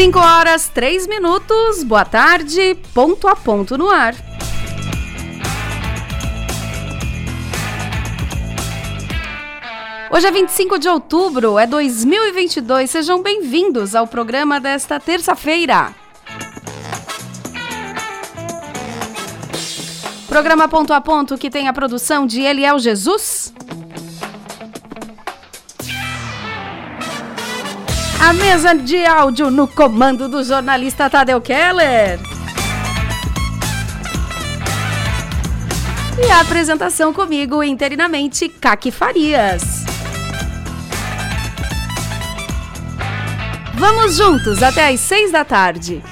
5 horas 3 minutos, boa tarde, ponto a ponto no ar. Hoje é 25 de outubro, é 2022. Sejam bem-vindos ao programa desta terça-feira. Programa Ponto a Ponto que tem a produção de Eliel Jesus. A mesa de áudio no comando do jornalista Tadeu Keller. E a apresentação comigo, interinamente, Kaki Farias. Vamos juntos até às seis da tarde.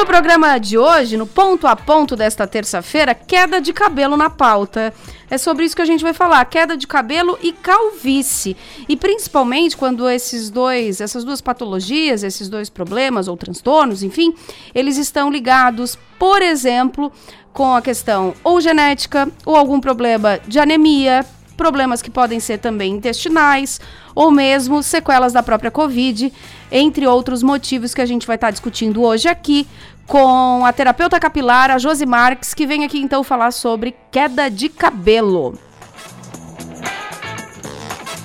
No programa de hoje, no ponto a ponto desta terça-feira, queda de cabelo na pauta. É sobre isso que a gente vai falar, queda de cabelo e calvície. E principalmente quando esses dois, essas duas patologias, esses dois problemas ou transtornos, enfim, eles estão ligados, por exemplo, com a questão ou genética ou algum problema de anemia, problemas que podem ser também intestinais ou mesmo sequelas da própria Covid, entre outros motivos que a gente vai estar discutindo hoje aqui com a terapeuta capilar, a Josi Marques, que vem aqui então falar sobre queda de cabelo.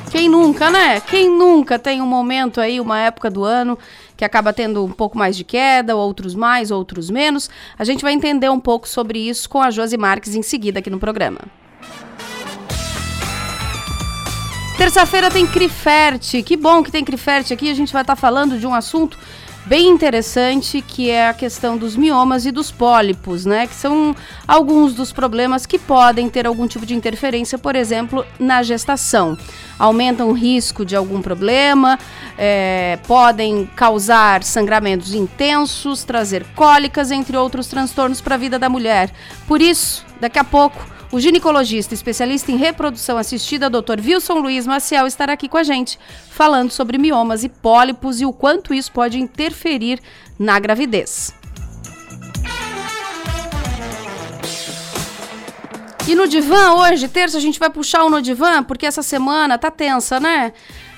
Quem nunca, né? Quem nunca tem um momento aí, uma época do ano que acaba tendo um pouco mais de queda, outros mais, outros menos. A gente vai entender um pouco sobre isso com a Josi Marques em seguida aqui no programa. Terça-feira tem Criferte. Que bom que tem Criferte aqui. A gente vai estar falando de um assunto bem interessante, que é a questão dos miomas e dos pólipos, né? Que são alguns dos problemas que podem ter algum tipo de interferência, por exemplo, na gestação. Aumentam o risco de algum problema, é, podem causar sangramentos intensos, trazer cólicas, entre outros transtornos para a vida da mulher. Por isso, daqui a pouco o ginecologista especialista em reprodução assistida, Dr. Wilson Luiz Maciel, estará aqui com a gente, falando sobre miomas e pólipos e o quanto isso pode interferir na gravidez. E no divã hoje, terça, a gente vai puxar o no divã, porque essa semana tá tensa, né?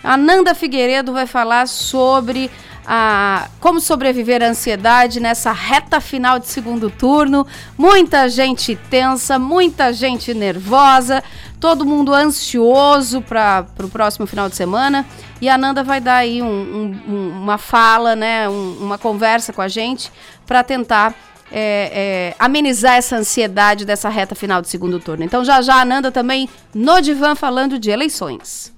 A Nanda Figueiredo vai falar sobre a como sobreviver à ansiedade nessa reta final de segundo turno. Muita gente tensa, muita gente nervosa, todo mundo ansioso para o próximo final de semana. E a Nanda vai dar aí um, um, uma fala, né, um, uma conversa com a gente para tentar é, é, amenizar essa ansiedade dessa reta final de segundo turno. Então já já a Nanda também no divã falando de eleições.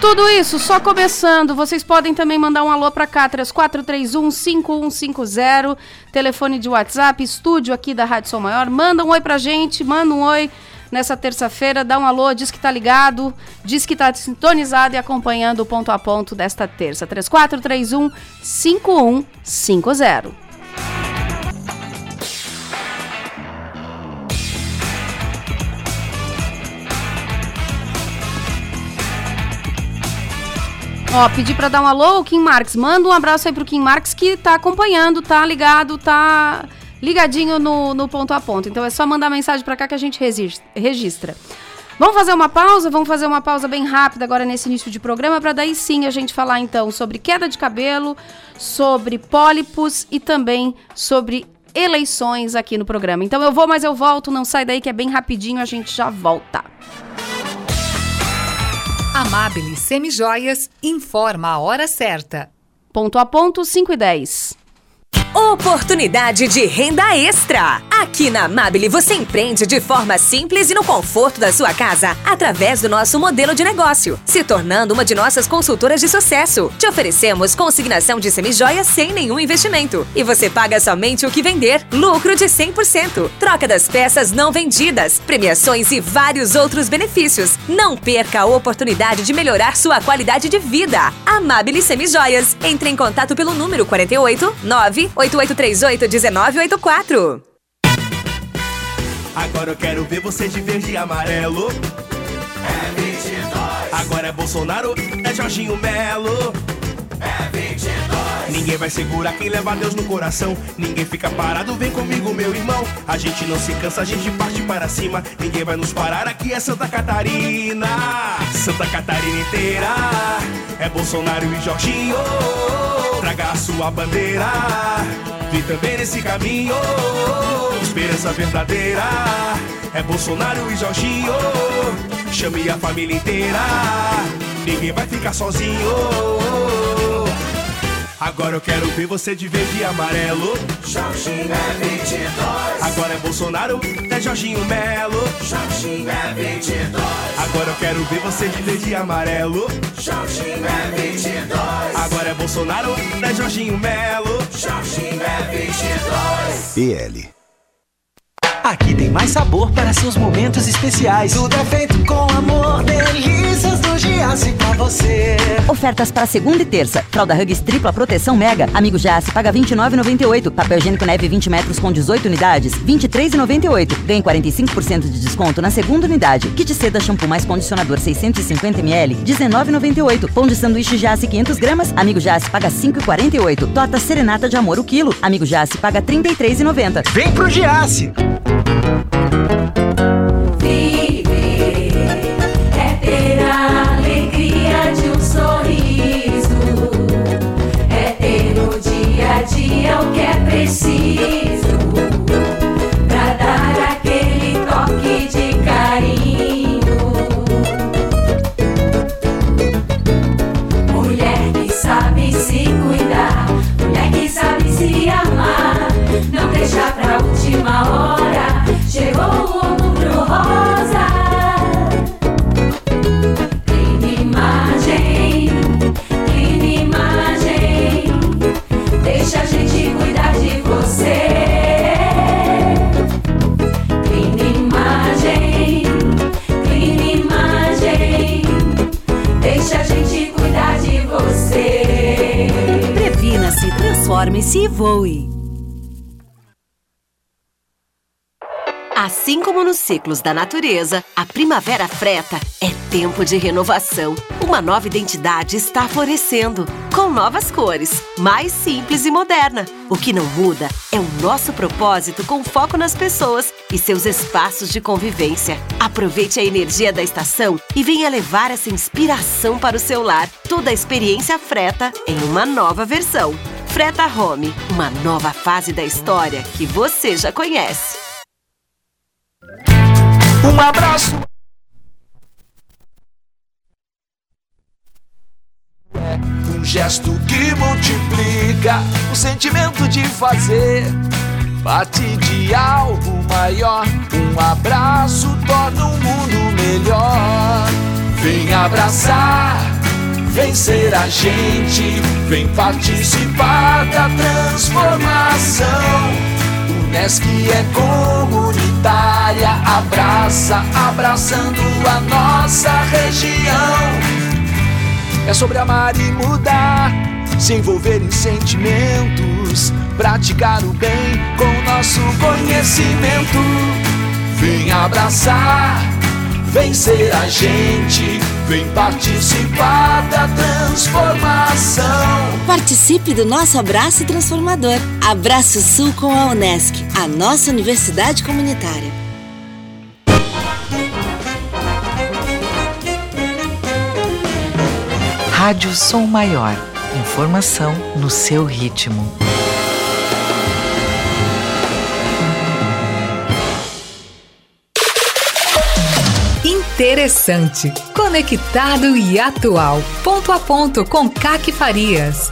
Tudo isso só começando. Vocês podem também mandar um alô para cá, 3431-5150, telefone de WhatsApp, estúdio aqui da Rádio Som Maior. Manda um oi pra gente, manda um oi nessa terça-feira, dá um alô, diz que tá ligado, diz que tá sintonizado e acompanhando o ponto a ponto desta terça. 3431 Ó, pedi para dar um alô, Kim Marques. Manda um abraço aí pro Kim Marques que tá acompanhando, tá ligado, tá ligadinho no, no ponto a ponto. Então é só mandar mensagem para cá que a gente registra. Vamos fazer uma pausa? Vamos fazer uma pausa bem rápida agora nesse início de programa para daí sim a gente falar então sobre queda de cabelo, sobre pólipos e também sobre eleições aqui no programa. Então eu vou, mas eu volto, não sai daí que é bem rapidinho, a gente já volta. Amabile Semijoias informa a hora certa. Ponto a ponto, 5 e 10. Oportunidade de renda extra. Aqui na Amabile você empreende de forma simples e no conforto da sua casa, através do nosso modelo de negócio, se tornando uma de nossas consultoras de sucesso. Te oferecemos consignação de semijoias sem nenhum investimento e você paga somente o que vender, lucro de 100%, troca das peças não vendidas, premiações e vários outros benefícios. Não perca a oportunidade de melhorar sua qualidade de vida. Amabile Semijoias. Entre em contato pelo número 48 9 8838-1984. Agora eu quero ver você de verde e amarelo. É 22. Agora é Bolsonaro, é Jorginho Melo. É 22. Ninguém vai segurar quem leva Deus no coração. Ninguém fica parado, vem comigo, meu irmão. A gente não se cansa, a gente parte para cima. Ninguém vai nos parar, aqui é Santa Catarina. Santa Catarina inteira. É Bolsonaro e Jorginho. Traga a sua bandeira. Vem também nesse caminho. Esperança verdadeira. É Bolsonaro e Jorginho. Chame a família inteira. Ninguém vai ficar sozinho. Agora eu quero ver você de verde e amarelo. Jorginho é 22. Agora é Bolsonaro, é Jorginho Melo. Jorginho é 22. Agora eu quero ver você de verde e amarelo. Jorginho é 22. Agora é Bolsonaro, é Jorginho Melo. Jorginho é 22. PL. Aqui tem mais sabor para seus momentos especiais. Tudo é feito com amor, delícias do Giasse pra você. Ofertas para segunda e terça. Fralda Hugs tripla proteção mega. Amigo Giasse paga 29,98. Papel higiênico neve 20 metros com 18 unidades, 23,98. Ganhe 45% de desconto na segunda unidade. Kit seda shampoo mais condicionador 650 ml, 19,98. Pão de sanduíche Giasse 500 gramas. Amigo Giasse paga 5,48. Torta serenata de amor o quilo. Amigo Giasse paga 33,90. Vem pro Giasse! O transforme-se e voe. Assim como nos ciclos da natureza, a primavera freta é tempo de renovação. Uma nova identidade está florescendo, com novas cores, mais simples e moderna. O que não muda é o nosso propósito com foco nas pessoas e seus espaços de convivência. Aproveite a energia da estação e venha levar essa inspiração para o seu lar. Toda a experiência freta em uma nova versão. Freta Home, uma nova fase da história que você já conhece. Um abraço. Um gesto que multiplica o sentimento de fazer parte de algo maior. Um abraço torna um mundo melhor. Vem abraçar, vem ser a gente, vem participar da transformação. Unesc é comunitária, abraça, abraçando a nossa região. É sobre amar e mudar, se envolver em sentimentos, praticar o bem com nosso conhecimento. Vem abraçar, vem ser a gente, vem participar da transformação. Participe do nosso abraço transformador. Abraço Sul com a Unesc, a nossa universidade comunitária. Rádio Som Maior. Informação no seu ritmo. Interessante, conectado e atual. Ponto a ponto com Caque Farias.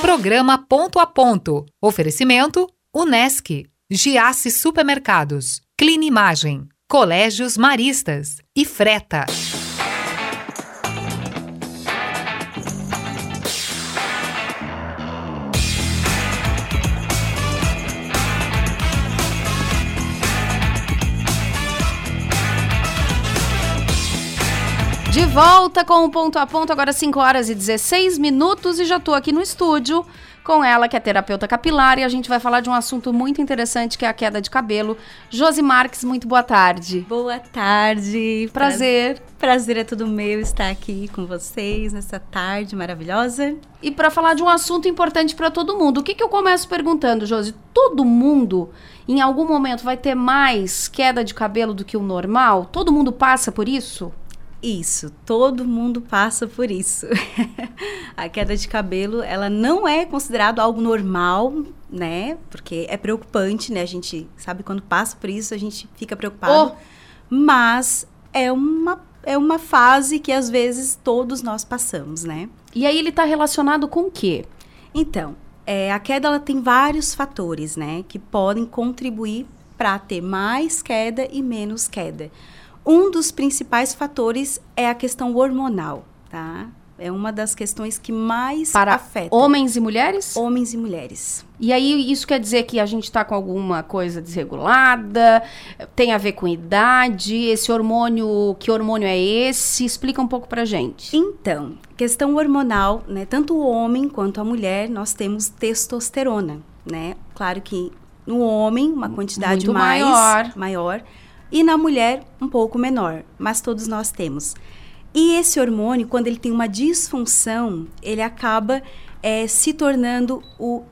Programa Ponto a Ponto. Oferecimento Unesc, Giasse Supermercados, Clinimagem, Colégios Maristas e Freta. Volta com o ponto a ponto, agora 5 horas e 16 minutos e já tô aqui no estúdio com ela, que é terapeuta capilar, e a gente vai falar de um assunto muito interessante que é a queda de cabelo. Josi Marques, muito boa tarde. Boa tarde. Prazer. Prazer é tudo meu estar aqui com vocês nessa tarde maravilhosa. E para falar de um assunto importante para todo mundo. O que, que eu começo perguntando, Josi? Todo mundo em algum momento vai ter mais queda de cabelo do que o normal? Todo mundo passa por isso? Isso, todo mundo passa por isso. a queda de cabelo, ela não é considerado algo normal, né? Porque é preocupante, né? A gente sabe quando passa por isso, a gente fica preocupado. Oh. Mas é uma é uma fase que às vezes todos nós passamos, né? E aí ele está relacionado com o quê? Então, é, a queda ela tem vários fatores, né, que podem contribuir para ter mais queda e menos queda. Um dos principais fatores é a questão hormonal, tá? É uma das questões que mais Para afeta. homens e mulheres? Homens e mulheres. E aí, isso quer dizer que a gente está com alguma coisa desregulada? Tem a ver com idade? Esse hormônio, que hormônio é esse? Explica um pouco pra gente. Então, questão hormonal, né? Tanto o homem quanto a mulher, nós temos testosterona, né? Claro que no homem, uma quantidade Muito mais maior. maior e na mulher um pouco menor, mas todos nós temos. E esse hormônio, quando ele tem uma disfunção, ele acaba é, se tornando o,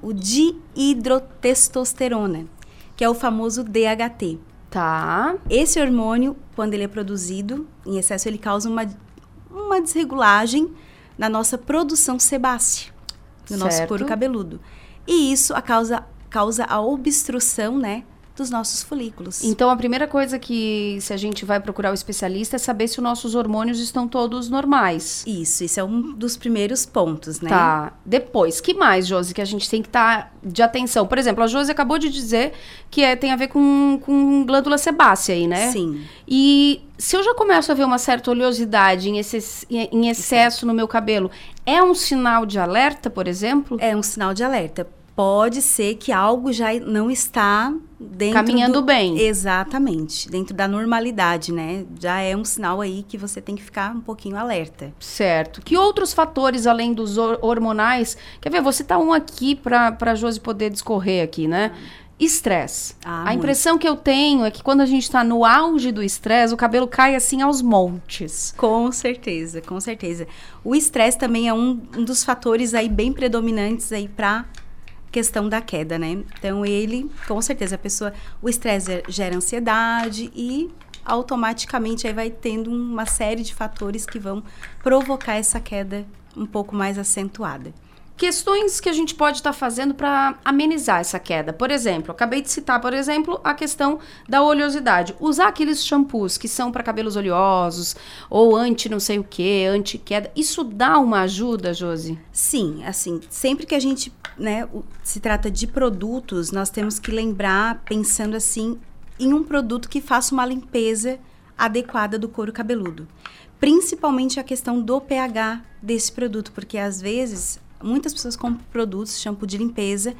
o dihidrotestosterona, que é o famoso DHT. Tá. Esse hormônio, quando ele é produzido em excesso, ele causa uma, uma desregulagem na nossa produção sebácea, no certo. nosso couro cabeludo. E isso a causa, causa a obstrução, né, dos nossos folículos. Então, a primeira coisa que, se a gente vai procurar o especialista, é saber se os nossos hormônios estão todos normais. Isso, isso é um dos primeiros pontos, né? Tá. Depois, que mais, Josi, que a gente tem que estar tá de atenção? Por exemplo, a Josi acabou de dizer que é, tem a ver com, com glândula sebácea aí, né? Sim. E se eu já começo a ver uma certa oleosidade em, em excesso no meu cabelo, é um sinal de alerta, por exemplo? É um sinal de alerta pode ser que algo já não está dentro caminhando do... bem. Exatamente, dentro da normalidade, né? Já é um sinal aí que você tem que ficar um pouquinho alerta. Certo. Que outros fatores além dos hormonais? Quer ver? Você tá um aqui para para Josi poder discorrer aqui, né? Ah. Estresse. Ah, a muito. impressão que eu tenho é que quando a gente está no auge do estresse, o cabelo cai assim aos montes. Com certeza, com certeza. O estresse também é um, um dos fatores aí bem predominantes aí para questão da queda, né? Então ele, com certeza, a pessoa, o estresse gera ansiedade e automaticamente aí vai tendo uma série de fatores que vão provocar essa queda um pouco mais acentuada. Questões que a gente pode estar tá fazendo para amenizar essa queda. Por exemplo, acabei de citar, por exemplo, a questão da oleosidade. Usar aqueles shampoos que são para cabelos oleosos ou anti não sei o que, anti queda. Isso dá uma ajuda, Josi? Sim, assim, sempre que a gente, né, se trata de produtos, nós temos que lembrar pensando assim em um produto que faça uma limpeza adequada do couro cabeludo. Principalmente a questão do pH desse produto, porque às vezes muitas pessoas compram produtos, shampoo de limpeza,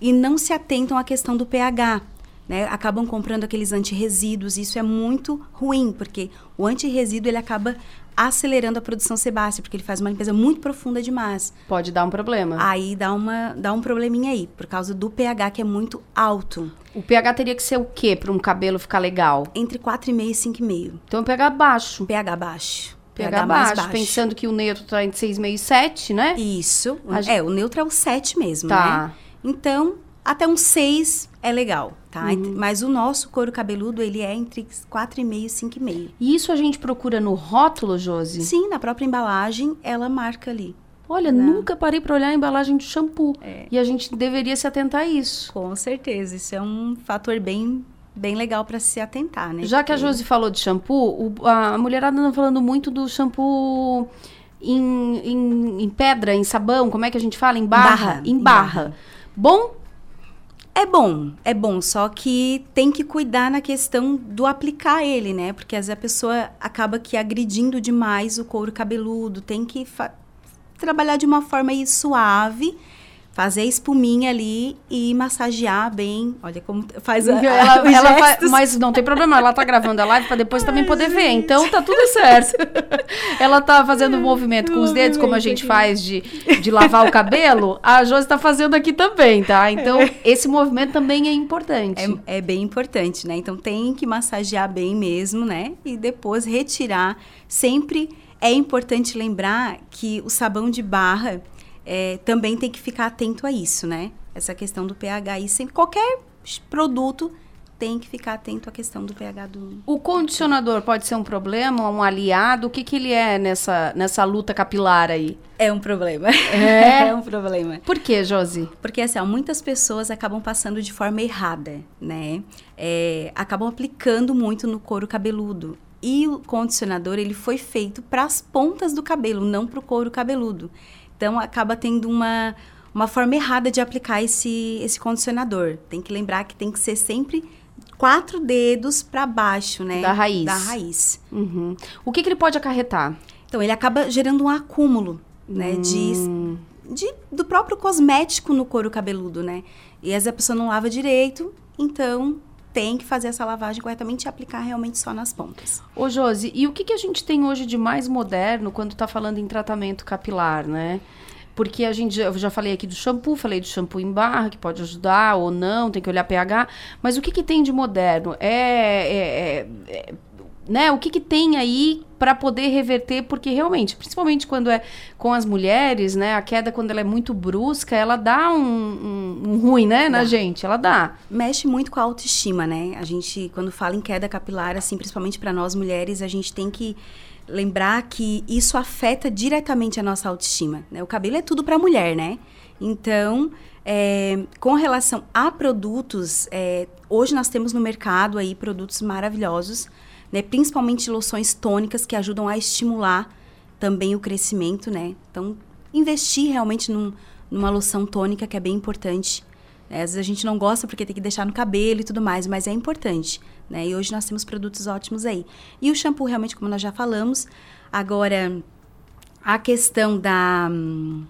e não se atentam à questão do pH. Né? Acabam comprando aqueles antirresíduos. Isso é muito ruim, porque o antirresíduo ele acaba acelerando a produção sebácea, porque ele faz uma limpeza muito profunda demais. Pode dar um problema. Aí dá, uma, dá um probleminha aí, por causa do pH que é muito alto. O pH teria que ser o quê para um cabelo ficar legal? Entre 4,5 e 5,5. Então pH baixo. pH baixo pH baixo, baixo, pensando que o neutro está entre 6,5 e 7, né? Isso. A é, o neutro é o 7 mesmo, tá. né? Então, até um 6 é legal, tá? Uhum. Mas o nosso couro cabeludo, ele é entre 4,5 e 5,5. E isso a gente procura no rótulo, Josi? Sim, na própria embalagem, ela marca ali. Olha, né? nunca parei para olhar a embalagem de shampoo. É. E a gente deveria se atentar a isso. Com certeza, isso é um fator bem bem legal para se atentar, né? Já que a Josi falou de shampoo, o, a mulherada anda falando muito do shampoo em, em, em, pedra, em sabão, como é que a gente fala? Em barra? barra em barra. barra. Bom? É bom, é bom, só que tem que cuidar na questão do aplicar ele, né? Porque às vezes a pessoa acaba que agredindo demais o couro cabeludo, tem que trabalhar de uma forma aí suave fazer a espuminha ali e massagear bem. Olha como faz a, ela, os ela fa- gestos. mas não tem problema, ela tá gravando a live pra depois também poder ver. Então tá tudo certo. ela tá fazendo um movimento com os dedos, como a gente faz de, de lavar o cabelo. A Josi tá fazendo aqui também, tá? Então esse movimento também é importante. É, é bem importante, né? Então tem que massagear bem mesmo, né? E depois retirar. Sempre é importante lembrar que o sabão de barra é, também tem que ficar atento a isso, né? Essa questão do pH e sempre qualquer produto tem que ficar atento à questão do pH do. O condicionador pode ser um problema, um aliado? O que, que ele é nessa, nessa luta capilar aí? É um problema. É? é um problema. Por que, Josi? Porque assim, ó, muitas pessoas acabam passando de forma errada, né? É, acabam aplicando muito no couro cabeludo. E o condicionador, ele foi feito para as pontas do cabelo, não para o couro cabeludo. Então, acaba tendo uma, uma forma errada de aplicar esse, esse condicionador. Tem que lembrar que tem que ser sempre quatro dedos para baixo, né? Da raiz. Da raiz. Uhum. O que, que ele pode acarretar? Então, ele acaba gerando um acúmulo, né? Hum. De, de, do próprio cosmético no couro cabeludo, né? E às vezes a pessoa não lava direito, então tem que fazer essa lavagem corretamente e aplicar realmente só nas pontas. Ô, Josi, e o que, que a gente tem hoje de mais moderno quando tá falando em tratamento capilar, né? Porque a gente, eu já falei aqui do shampoo, falei do shampoo em barra, que pode ajudar ou não, tem que olhar pH. Mas o que, que tem de moderno? É, é- é- é- né? O que, que tem aí para poder reverter? Porque realmente, principalmente quando é com as mulheres, né? A queda, quando ela é muito brusca, ela dá um, um- um ruim, né, na Dá. gente. Ela dá. Mexe muito com a autoestima, né? A gente, quando fala em queda capilar, assim, principalmente para nós mulheres, a gente tem que lembrar que isso afeta diretamente a nossa autoestima. Né? O cabelo é tudo para a mulher, né? Então, é, com relação a produtos, é, hoje nós temos no mercado aí produtos maravilhosos, né? Principalmente loções tônicas que ajudam a estimular também o crescimento, né? Então, investir realmente num- numa loção tônica que é bem importante. né? Às vezes a gente não gosta porque tem que deixar no cabelo e tudo mais, mas é importante. Né? E hoje nós temos produtos ótimos aí. E o shampoo, realmente, como nós já falamos. Agora, a questão da. hum,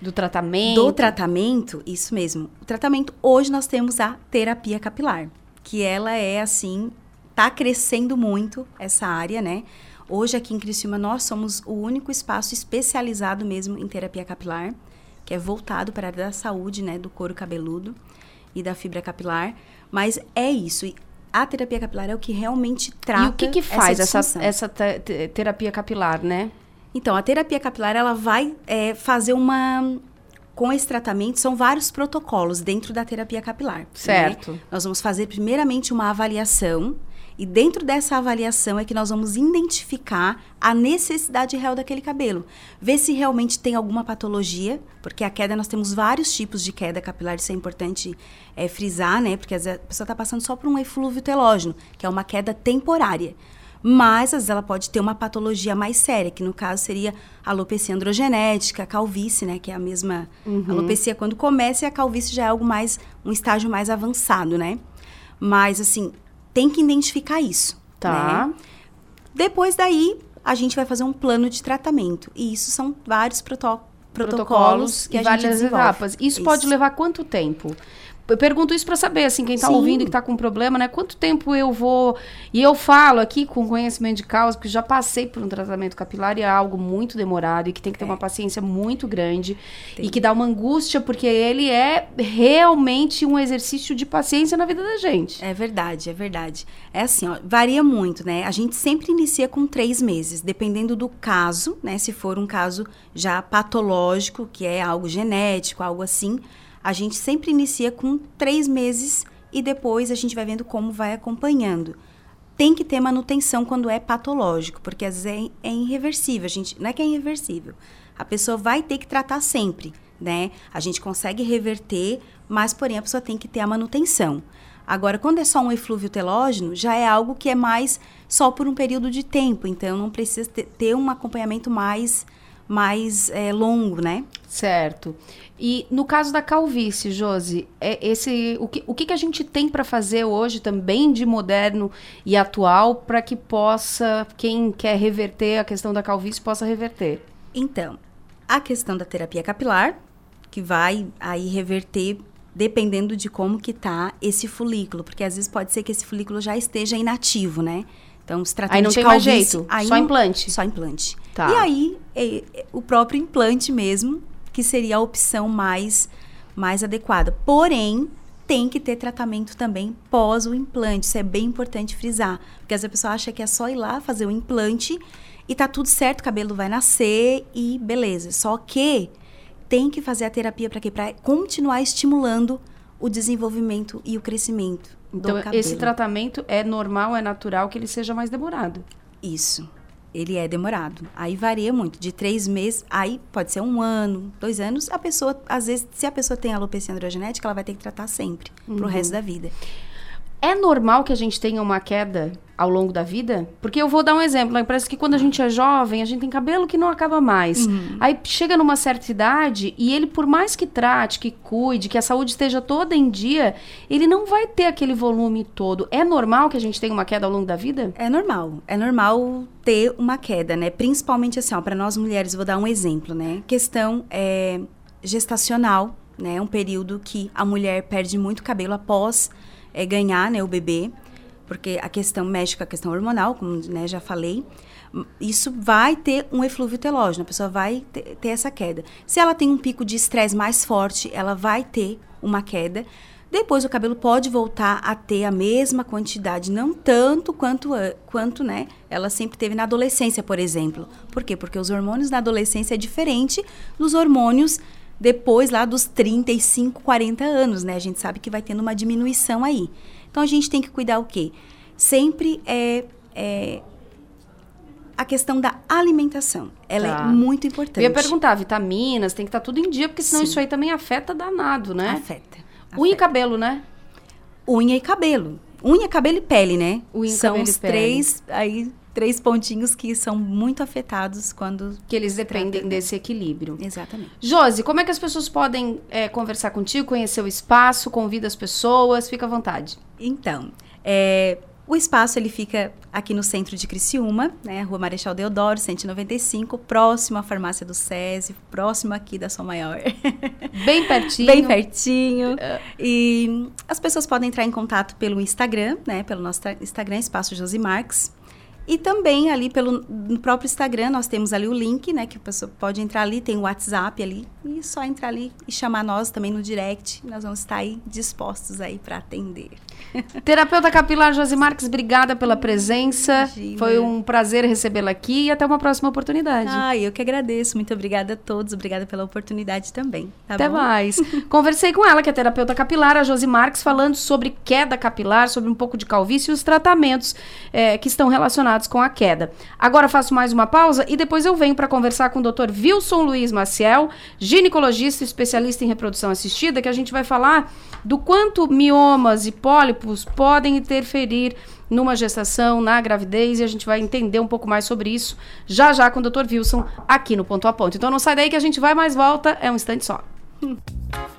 Do tratamento. Do tratamento, isso mesmo. O tratamento, hoje nós temos a terapia capilar, que ela é assim, tá crescendo muito essa área, né? Hoje aqui em Criciúma nós somos o único espaço especializado mesmo em terapia capilar, que é voltado para a área da saúde, né, do couro cabeludo e da fibra capilar, mas é isso. E a terapia capilar é o que realmente trata E o que, que faz essa, essa te- te- terapia capilar, né? Então, a terapia capilar, ela vai é, fazer uma... Com esse tratamento, são vários protocolos dentro da terapia capilar. né? Certo. Nós vamos fazer, primeiramente, uma avaliação. E dentro dessa avaliação é que nós vamos identificar a necessidade real daquele cabelo. Ver se realmente tem alguma patologia, porque a queda, nós temos vários tipos de queda capilar, isso é importante é, frisar, né? Porque às vezes a pessoa está passando só por um eflúvio telógeno, que é uma queda temporária. Mas, às vezes, ela pode ter uma patologia mais séria, que no caso seria alopecia androgenética, calvície, né? Que é a mesma Uhum. alopecia quando começa e a calvície já é algo mais, um estágio mais avançado, né? Mas, assim, tem que identificar isso. Tá. né? Depois daí, a gente vai fazer um plano de tratamento. E isso são vários proto- protocolos que e a gente várias etapas. Isso, pode levar quanto tempo? Eu pergunto isso para saber, assim, quem tá Sim. ouvindo e que tá com problema, né? Quanto tempo eu vou. E eu falo aqui com conhecimento de causa, porque já passei por um tratamento capilar e é algo muito demorado e que tem que ter uma paciência muito grande e que dá uma angústia, porque ele é realmente um exercício de paciência na vida da gente. É verdade, é verdade. É assim, ó, varia muito, né? A gente sempre inicia com três meses, dependendo do caso, né? Se for um caso já patológico, que é algo genético, algo assim, a gente sempre inicia com três meses e depois a gente vai vendo como vai acompanhando. Tem que ter manutenção quando é patológico, porque às vezes é, é irreversível. A gente, não é que é irreversível. A pessoa vai ter que tratar sempre, né? A gente consegue reverter, mas porém a pessoa tem que ter a manutenção. Agora, quando é só um eflúvio telógeno, já é algo que é mais só por um período de tempo, então não precisa ter, ter um acompanhamento mais, mais é, longo, né? Certo. E no caso da calvície, Josi, é esse, o, que, o que, que a gente tem para fazer hoje também de moderno e atual para que possa, quem quer reverter a questão da calvície, possa reverter? Então, a questão da terapia capilar, que vai aí reverter dependendo de como que tá esse folículo, porque às vezes pode ser que esse folículo já esteja inativo, né? Então, se tratando Aí não de tem mais calvície, jeito, aí só não- implante. Só implante. Tá. E aí, é, é, o próprio implante mesmo, que seria a opção mais, mais adequada. Porém, tem que ter tratamento também pós o implante. Isso é bem importante frisar. Porque às vezes a pessoa acha que é só ir lá fazer o implante e tá tudo certo, o cabelo vai nascer e beleza. Só que tem que fazer a terapia para quê? Para continuar estimulando o desenvolvimento e o crescimento Então, cabelo. esse tratamento é normal, é natural que ele seja mais demorado. Isso. Ele é demorado. Aí varia muito, de três meses, aí pode ser um ano, dois anos. A pessoa, às vezes, se a pessoa tem alopecia androgenética, ela vai ter que tratar sempre, pro Uhum. resto da vida. É normal que a gente tenha uma queda ao longo da vida? Porque eu vou dar um exemplo. né? Parece que quando a gente é jovem, a gente tem cabelo que não acaba mais. Uhum. Aí chega numa certa idade e ele, por mais que trate, que cuide, que a saúde esteja toda em dia, ele não vai ter aquele volume todo. É normal que a gente tenha uma queda ao longo da vida? É normal. É normal ter uma queda, né? Principalmente assim, ó, para nós mulheres, vou dar um exemplo, né? Questão é, gestacional, né? Um período que a mulher perde muito cabelo após é, ganhar, né, o bebê, porque a questão mexe com a questão hormonal, como né, já falei. Isso vai ter um eflúvio telógeno, a pessoa vai ter, ter essa queda. Se ela tem um pico de estresse mais forte, ela vai ter uma queda. Depois o cabelo pode voltar a ter a mesma quantidade, não tanto quanto, quanto né, ela sempre teve na adolescência, por exemplo. Por quê? Porque os hormônios na adolescência é diferente dos hormônios depois lá dos 35, 40 anos, né? A gente sabe que vai tendo uma diminuição aí. Então a gente tem que cuidar o quê? Sempre é, é a questão da alimentação. Ela Tá. é muito importante. Eu ia perguntar, vitaminas, tem que estar tudo em dia, porque senão Sim. isso aí também afeta danado, né? Afeta. Unha e cabelo, né? Unha e cabelo. Unha, cabelo e pele, né? Unha, são cabelo e os pele. três aí três pontinhos que são muito afetados quando Que eles dependem trata- desse equilíbrio. Exatamente. Josi, como é que as pessoas podem é, conversar contigo, conhecer o espaço, convida as pessoas, fica à vontade. Então, é, o espaço ele fica aqui no centro de Criciúma, né, Rua Marechal Deodoro, 195, próximo à farmácia do SESI, próximo aqui da Som Maior. Bem pertinho. Bem pertinho. E as pessoas podem entrar em contato pelo Instagram, né, pelo nosso Instagram, Espaço Josi Marques. E também ali pelo no próprio Instagram nós temos ali o link, né, que a pessoa pode entrar ali, tem o WhatsApp ali e só entrar ali e chamar nós também no direct. Nós vamos estar aí dispostos aí para atender. Terapeuta capilar Josi Marques, obrigada pela presença. Imagina. Foi um prazer recebê-la aqui e até uma próxima oportunidade. Ah, eu que agradeço. Muito obrigada a todos. Obrigada pela oportunidade também. tá Até bom? mais. Conversei com ela, que é terapeuta capilar, a Josi Marques, falando sobre queda capilar, sobre um pouco de calvície e os tratamentos eh, que estão relacionados com a queda. Agora faço mais uma pausa e depois eu venho para conversar com o Dr. Wilson Luiz Maciel, ginecologista e especialista em reprodução assistida, que a gente vai falar do quanto miomas e pólipos podem interferir numa gestação, na gravidez, e a gente vai entender um pouco mais sobre isso já já com o Dr. Wilson aqui no Ponto a Ponto. Então não sai daí que a gente vai mais volta, é um instante só. Vem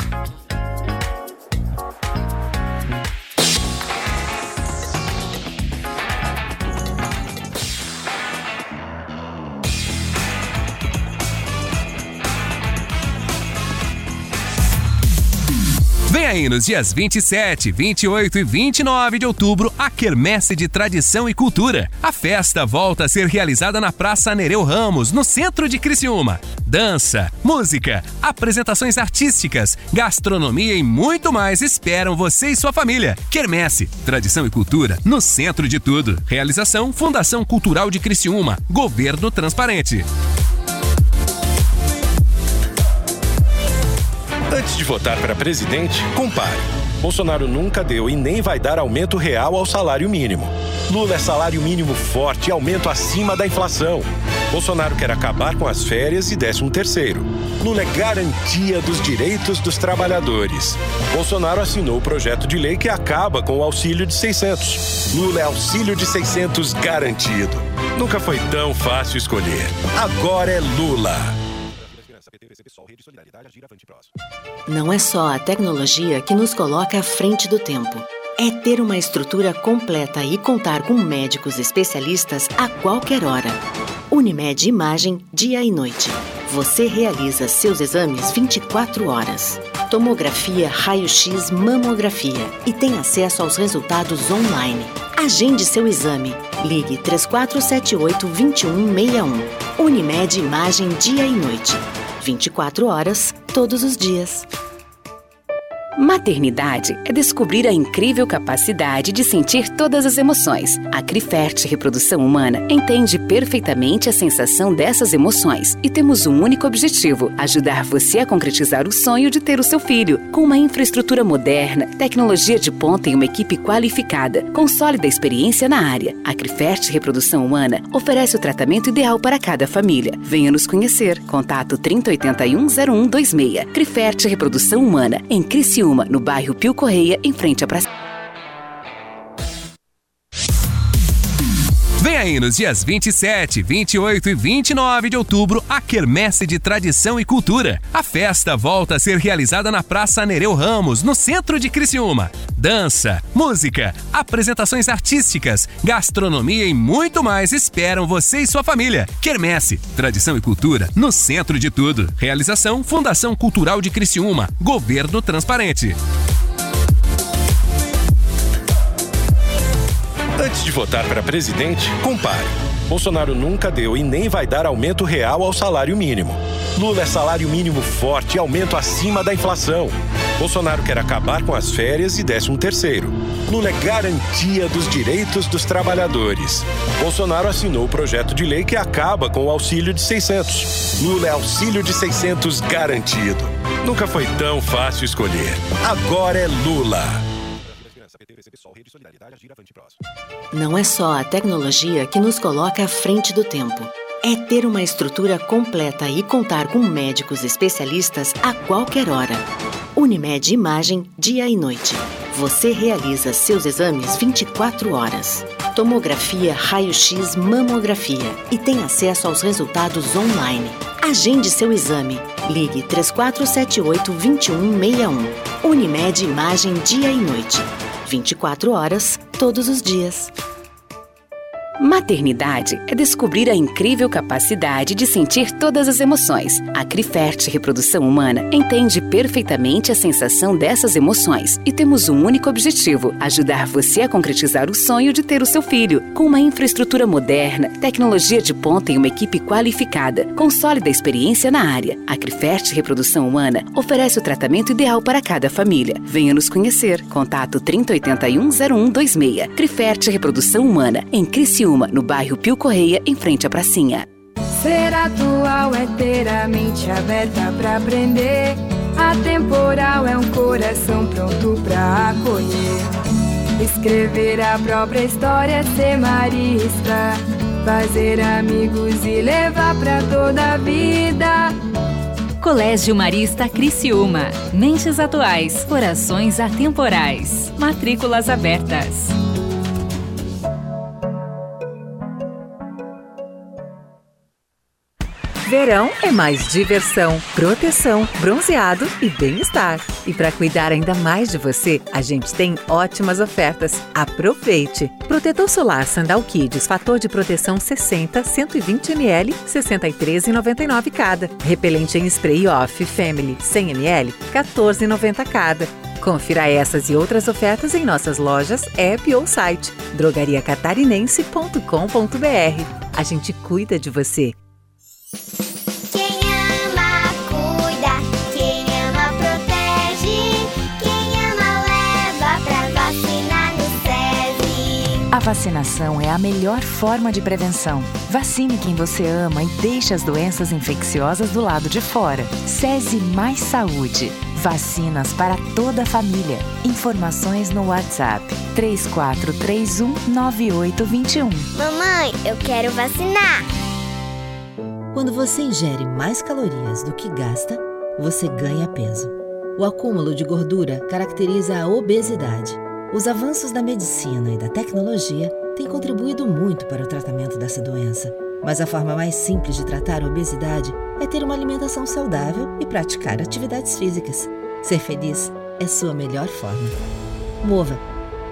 aí nos dias 27, 28 e 29 de outubro a Quermesse de Tradição e Cultura. A festa volta a ser realizada na Praça Nereu Ramos, no centro de Criciúma. Dança, música, apresentações artísticas, gastronomia e muito mais esperam você e sua família. Quermesse, Tradição e Cultura no centro de tudo. Realização Fundação Cultural de Criciúma. Governo Transparente. Antes de votar para presidente, compare. Bolsonaro nunca deu e nem vai dar aumento real ao salário mínimo. Lula é salário mínimo forte e aumento acima da inflação. Bolsonaro quer acabar com as férias e 13 terceiro. Lula é garantia dos direitos dos trabalhadores. Bolsonaro assinou o projeto de lei que acaba com o auxílio de 600. Lula é auxílio de 600 garantido. Nunca foi tão fácil escolher. Agora é Lula. Não é só a tecnologia que nos coloca à frente do tempo. É ter uma estrutura completa e contar com médicos especialistas a qualquer hora. Unimed Imagem, dia e noite. Você realiza seus exames 24 horas. Tomografia, raio-x, mamografia e tem acesso aos resultados online. Agende seu exame. Ligue 3478 2161. Unimed Imagem dia e noite. 24 horas, todos os dias. Maternidade é descobrir a incrível capacidade de sentir todas as emoções. A Crifert Reprodução Humana entende perfeitamente a sensação dessas emoções e temos um único objetivo: ajudar você a concretizar o sonho de ter o seu filho. Com uma infraestrutura moderna, tecnologia de ponta e uma equipe qualificada, com sólida experiência na área, a Crifert Reprodução Humana oferece o tratamento ideal para cada família. Venha nos conhecer. Contato 3081 0126. Crifert Reprodução Humana, em Criciúma no bairro Pio Correia, em frente à praça. Aí nos dias 27, 28 e 29 de outubro a Quermesse de Tradição e Cultura. A festa volta a ser realizada na Praça Nereu Ramos, no centro de Criciúma. Dança, música, apresentações artísticas, gastronomia e muito mais esperam você e sua família. Quermesse, Tradição e Cultura no centro de tudo. Realização Fundação Cultural de Criciúma. Governo Transparente. Antes de votar para presidente, compare. Bolsonaro nunca deu e nem vai dar aumento real ao salário mínimo. Lula é salário mínimo forte e aumento acima da inflação. Bolsonaro quer acabar com as férias e 13 terceiro. Lula é garantia dos direitos dos trabalhadores. Bolsonaro assinou o projeto de lei que acaba com o auxílio de 600. Lula é auxílio de 600 garantido. Nunca foi tão fácil escolher. Agora é Lula. Não é só a tecnologia que nos coloca à frente do tempo. É ter uma estrutura completa e contar com médicos especialistas a qualquer hora. Unimed Imagem, dia e noite. Você realiza seus exames 24 horas. Tomografia, raio-x, mamografia e tem acesso aos resultados online. Agende seu exame. Ligue 3478 2161. Unimed Imagem, dia e noite. 24 horas, todos os dias. Maternidade é descobrir a incrível capacidade de sentir todas as emoções. A Crifert Reprodução Humana entende perfeitamente a sensação dessas emoções e temos um único objetivo: ajudar você a concretizar o sonho de ter o seu filho. Com uma infraestrutura moderna, tecnologia de ponta e uma equipe qualificada, com sólida experiência na área, a Crifert Reprodução Humana oferece o tratamento ideal para cada família. Venha nos conhecer. Contato 3081 0126. Crifert Reprodução Humana, em Criciúma no bairro Pio Correia, em frente à pracinha. Ser atual é ter a mente aberta para aprender. Atemporal é um coração pronto para acolher. Escrever a própria história, ser marista. Fazer amigos e levar para toda a vida. Colégio Marista Criciúma. Mentes atuais, corações atemporais. Matrículas abertas. Verão é mais diversão, proteção, bronzeado e bem-estar. E para cuidar ainda mais de você, a gente tem ótimas ofertas. Aproveite! Protetor solar Sandal Kids, fator de proteção 60, 120 ml, 63,99 cada. Repelente em spray off Family 100 ml, 14,90 cada. Confira essas e outras ofertas em nossas lojas, app ou site drogariacatarinense.com.br. A gente cuida de você. Vacinação é a melhor forma de prevenção. Vacine quem você ama e deixe as doenças infecciosas do lado de fora. SESI Mais Saúde. Vacinas para toda a família. Informações no WhatsApp 3431 9821. Mamãe, eu quero vacinar. Quando você ingere mais calorias do que gasta, você ganha peso. O acúmulo de gordura caracteriza a obesidade. Os avanços da medicina e da tecnologia têm contribuído muito para o tratamento dessa doença. Mas a forma mais simples de tratar a obesidade é ter uma alimentação saudável e praticar atividades físicas. Ser feliz é sua melhor forma. Mova.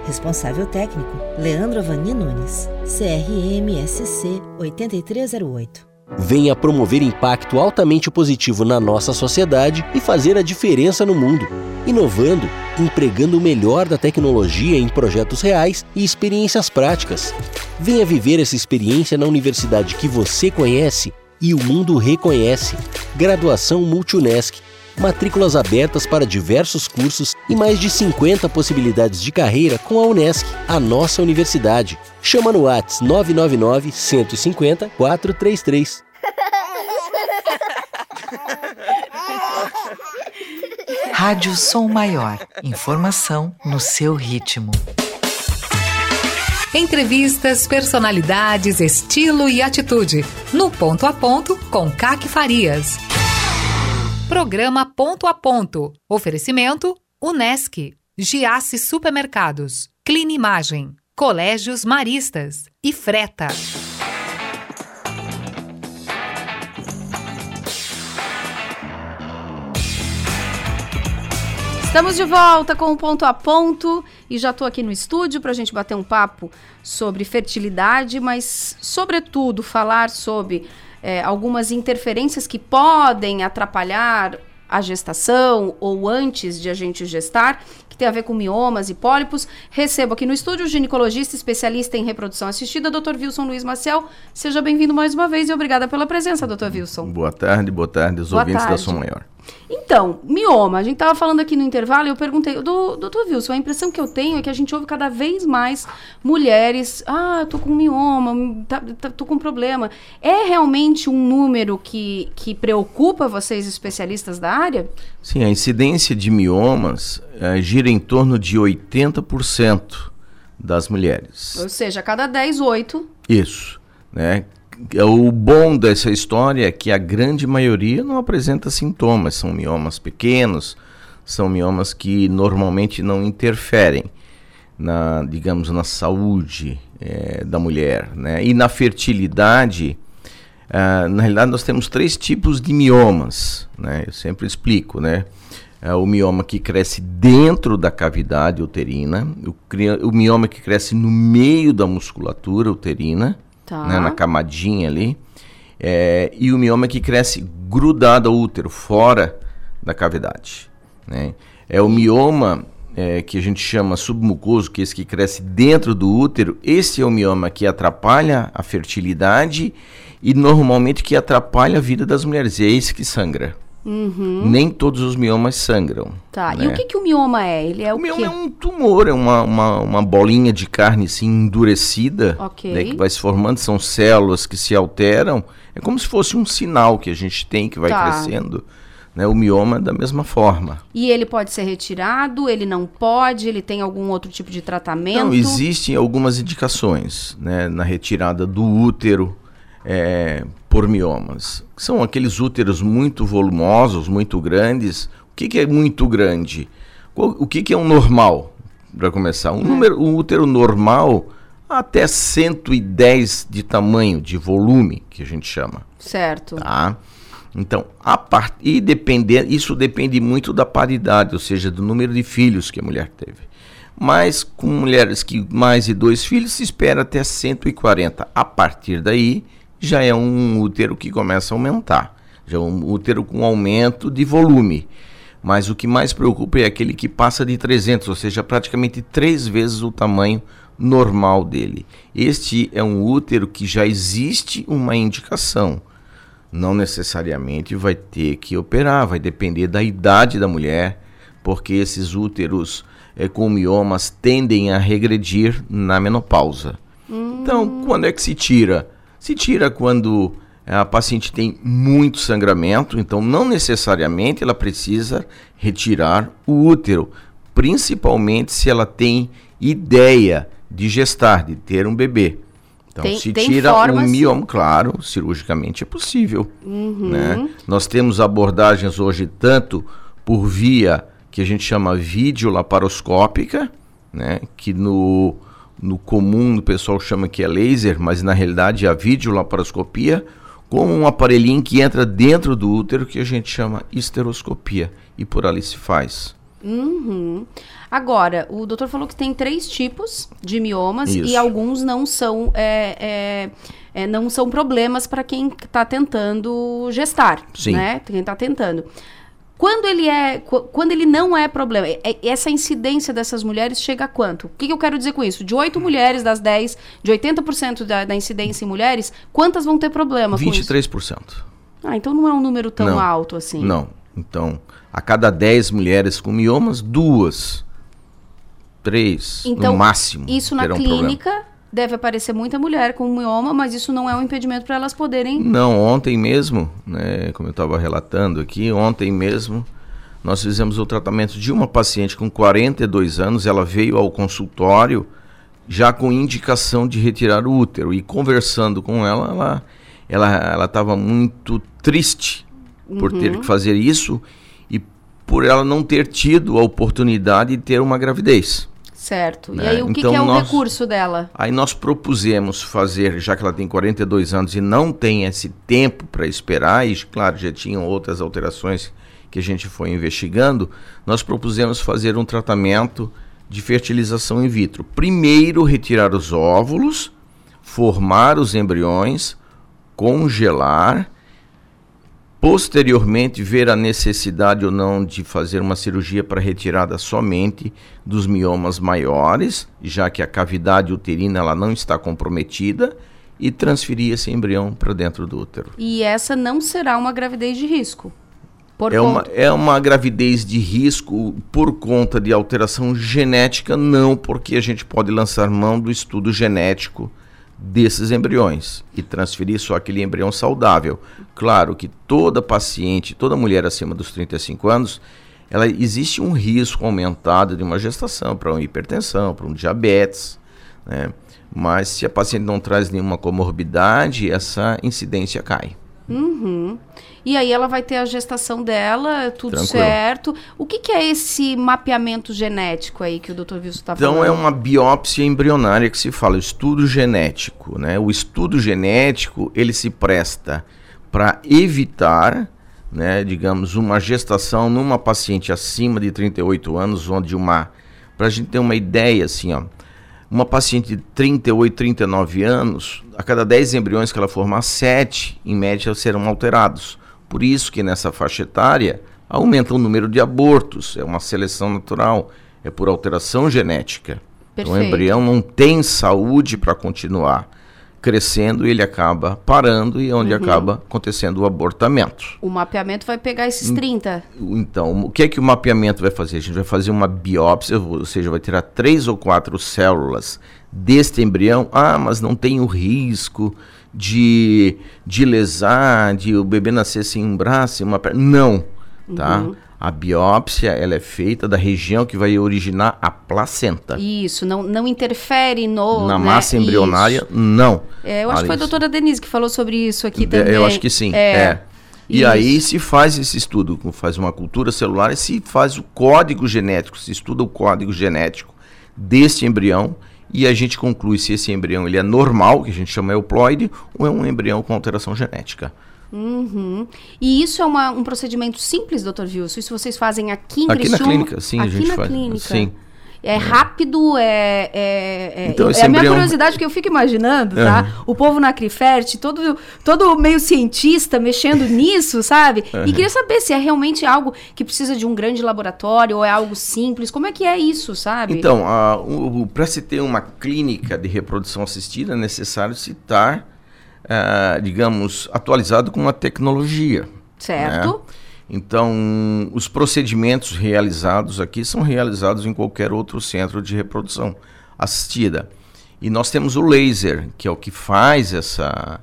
Responsável técnico: Leandro Avani Nunes. CRMSC 8308. Venha promover impacto altamente positivo na nossa sociedade e fazer a diferença no mundo, inovando, empregando o melhor da tecnologia em projetos reais e experiências práticas. Venha viver essa experiência na universidade que você conhece e o mundo reconhece. Graduação Multunesc. Matrículas abertas para diversos cursos e mais de 50 possibilidades de carreira com a Unesc, a nossa universidade. Chama no Whats 999 150 433. Rádio Som Maior. Informação no seu ritmo. Entrevistas, personalidades, estilo e atitude. No Ponto a Ponto, com Caque Farias. Programa Ponto a Ponto. Oferecimento: Unesc, Giasse Supermercados, Clinimagem, Colégios Maristas e Freta. Estamos de volta com o ponto a ponto e já estou aqui no estúdio para a gente bater um papo sobre fertilidade, mas, sobretudo, falar sobre é, algumas interferências que podem atrapalhar a gestação ou antes de a gente gestar, que tem a ver com miomas e pólipos. Recebo aqui no estúdio o ginecologista especialista em reprodução assistida, Dr. Wilson Luiz Maciel. Seja bem-vindo mais uma vez e obrigada pela presença, Dr. Wilson. Boa tarde, boa tarde, os boa ouvintes tarde. da Som Maior. Então, mioma, a gente estava falando aqui no intervalo e eu perguntei, doutor Wilson, a impressão que eu tenho é que a gente ouve cada vez mais mulheres, ah, eu tô com mioma, tá, tá, tô com problema. É realmente um número que, que preocupa vocês, especialistas da área? Sim, a incidência de miomas é, gira em torno de 80% das mulheres. Ou seja, a cada 10, 8. Isso, né? O bom dessa história é que a grande maioria não apresenta sintomas, são miomas pequenos, são miomas que normalmente não interferem na, digamos, na saúde é, da mulher, né? E na fertilidade, uh, na realidade nós temos três tipos de miomas, né? Eu sempre explico, né? É o mioma que cresce dentro da cavidade uterina, o, o mioma que cresce no meio da musculatura uterina, tá. né, na camadinha ali. É, e o mioma que cresce grudado ao útero, fora da cavidade. Né? É o mioma é, que a gente chama submucoso, que é esse que cresce dentro do útero. Esse é o mioma que atrapalha a fertilidade e normalmente que atrapalha a vida das mulheres. E é esse que sangra. Uhum. Nem todos os miomas sangram. Tá. Né? E o que, que o mioma é? Ele é o, o mioma é um tumor, é uma, uma, uma bolinha de carne assim, endurecida, okay. né, que vai se formando, são células que se alteram. É como se fosse um sinal que a gente tem que vai tá. crescendo. Né, o mioma da mesma forma. E ele pode ser retirado, ele não pode, ele tem algum outro tipo de tratamento? Não, existem algumas indicações né, na retirada do útero, é, por miomas. São aqueles úteros muito volumosos, muito grandes. O que, que é muito grande? O que, que é um normal? Para começar, um, é. número, um útero normal até 110 de tamanho, de volume, que a gente chama. Certo. Tá? Então, a part... e depender, isso depende muito da paridade, ou seja, do número de filhos que a mulher teve. Mas com mulheres que mais de dois filhos se espera até 140. A partir daí, já é um útero que começa a aumentar. Já é um útero com aumento de volume. Mas o que mais preocupa é aquele que passa de 300, ou seja, praticamente três vezes o tamanho normal dele. Este é um útero que já existe uma indicação. Não necessariamente vai ter que operar, vai depender da idade da mulher, porque esses úteros é, com miomas tendem a regredir na menopausa. Hum. Então, quando é que se tira? Se tira quando a paciente tem muito sangramento, então não necessariamente ela precisa retirar o útero, principalmente se ela tem ideia de gestar, de ter um bebê. Então, tem, se tira formas... um mioma, claro, cirurgicamente é possível. Uhum. Né? Nós temos abordagens hoje tanto por via que a gente chama videolaparoscópica, né? que no no comum o pessoal chama que é laser, mas na realidade é a videolaparoscopia, com um aparelhinho que entra dentro do útero que a gente chama esteroscopia. E por ali se faz. Uhum. Agora, o doutor falou que tem três tipos de miomas Isso. e alguns não são é, é, é, não são problemas para quem está tentando gestar, Sim. né? Quem está tentando. Quando ele é, qu- quando ele não é problema, é- é- essa incidência dessas mulheres chega a quanto? O que, que eu quero dizer com isso? De 8 mulheres das 10, de 80% da, da incidência em mulheres, quantas vão ter problema com isso? 23%. Ah, então não é um número tão Não, alto assim. Não. Então, a cada 10 mulheres com miomas, duas, três, Então, no máximo. Isso na terão problema. Deve aparecer muita mulher com mioma, mas isso não é um impedimento para elas poderem. Não, ontem mesmo, né, como eu estava relatando aqui, ontem mesmo nós fizemos o tratamento de uma paciente com 42 anos. Ela veio ao consultório já com indicação de retirar o útero e conversando com ela, ela ela ela estava muito triste por ter Uhum. que fazer isso e por ela não ter tido a oportunidade de ter uma gravidez. Certo. E Né, aí o que, então que é o nós- recurso dela? Aí nós propusemos fazer, já que ela tem 42 anos e não tem esse tempo para esperar, e claro, já tinham outras alterações que a gente foi investigando, nós propusemos fazer um tratamento de fertilização in vitro. Primeiro, retirar os óvulos, formar os embriões, congelar, posteriormente ver a necessidade ou não de fazer uma cirurgia para retirada somente dos miomas maiores, já que a cavidade uterina ela não está comprometida, e transferir esse embrião para dentro do útero. E essa não será uma gravidez de risco. Por É uma, é uma gravidez de risco por conta de alteração genética, não porque a gente pode lançar mão do estudo genético desses embriões e transferir só aquele embrião saudável. Claro que toda paciente, toda mulher acima dos 35 anos, ela existe um risco aumentado de uma gestação para uma hipertensão, para um diabetes, né? Mas se a paciente não traz nenhuma comorbidade, essa incidência cai. Uhum. E aí ela vai ter a gestação dela, tudo Tranquilo. certo. O que, que é esse mapeamento genético aí que o Dr. Wilson está Então falando? é uma biópsia embrionária que se fala, estudo genético, né? O estudo genético, ele se presta para evitar, né, digamos, uma gestação numa paciente acima de 38 anos, onde uma para a gente ter uma ideia assim, ó, uma paciente de 38, 39 anos, a cada 10 embriões que ela formar, 7 em média serão alterados. Por isso que nessa faixa etária aumenta o número de abortos, é uma seleção natural, é por alteração genética. Então, o Perfeito. embrião não tem saúde para continuar crescendo, ele acaba parando e é onde Uhum. acaba acontecendo o abortamento. O mapeamento vai pegar esses Hum. 30. Então, o que é que o mapeamento vai fazer? A gente vai fazer uma biópsia, ou seja, vai tirar três ou quatro células deste embrião. Ah, mas não tem o risco de, de lesar, de o bebê nascer sem um braço, sem uma perna. Não, tá? Uhum. A biópsia, ela é feita da região que vai originar a placenta. Isso, não, não interfere no. Na né? massa embrionária, Isso. não. É, eu acho que foi a doutora Denise que falou sobre isso aqui É, também. Eu acho que sim. É. E Isso. aí se faz esse estudo, faz uma cultura celular e se faz o código genético, se estuda o código genético deste embrião e a gente conclui se esse embrião ele é normal, que a gente chama euploide, ou é um embrião com alteração genética. Uhum. E isso é uma- um procedimento simples, doutor Wilson? Isso vocês fazem aqui em Aqui na clínica, sim, a aqui gente na faz. clínica. Sim. É rápido, é. É, é, Então, é a minha curiosidade, porque eu fico imaginando, tá? Aham. O povo na Crifert, todo, todo meio cientista mexendo nisso, sabe? E Aham. queria saber se é realmente algo que precisa de um grande laboratório ou é algo simples. Como é que é isso, sabe? Então, para se ter uma clínica de reprodução assistida, é necessário se estar, ah, digamos, atualizado com a tecnologia. Certo. né? Então, os procedimentos realizados aqui são realizados em qualquer outro centro de reprodução assistida. E nós temos o laser, que é o que faz essa,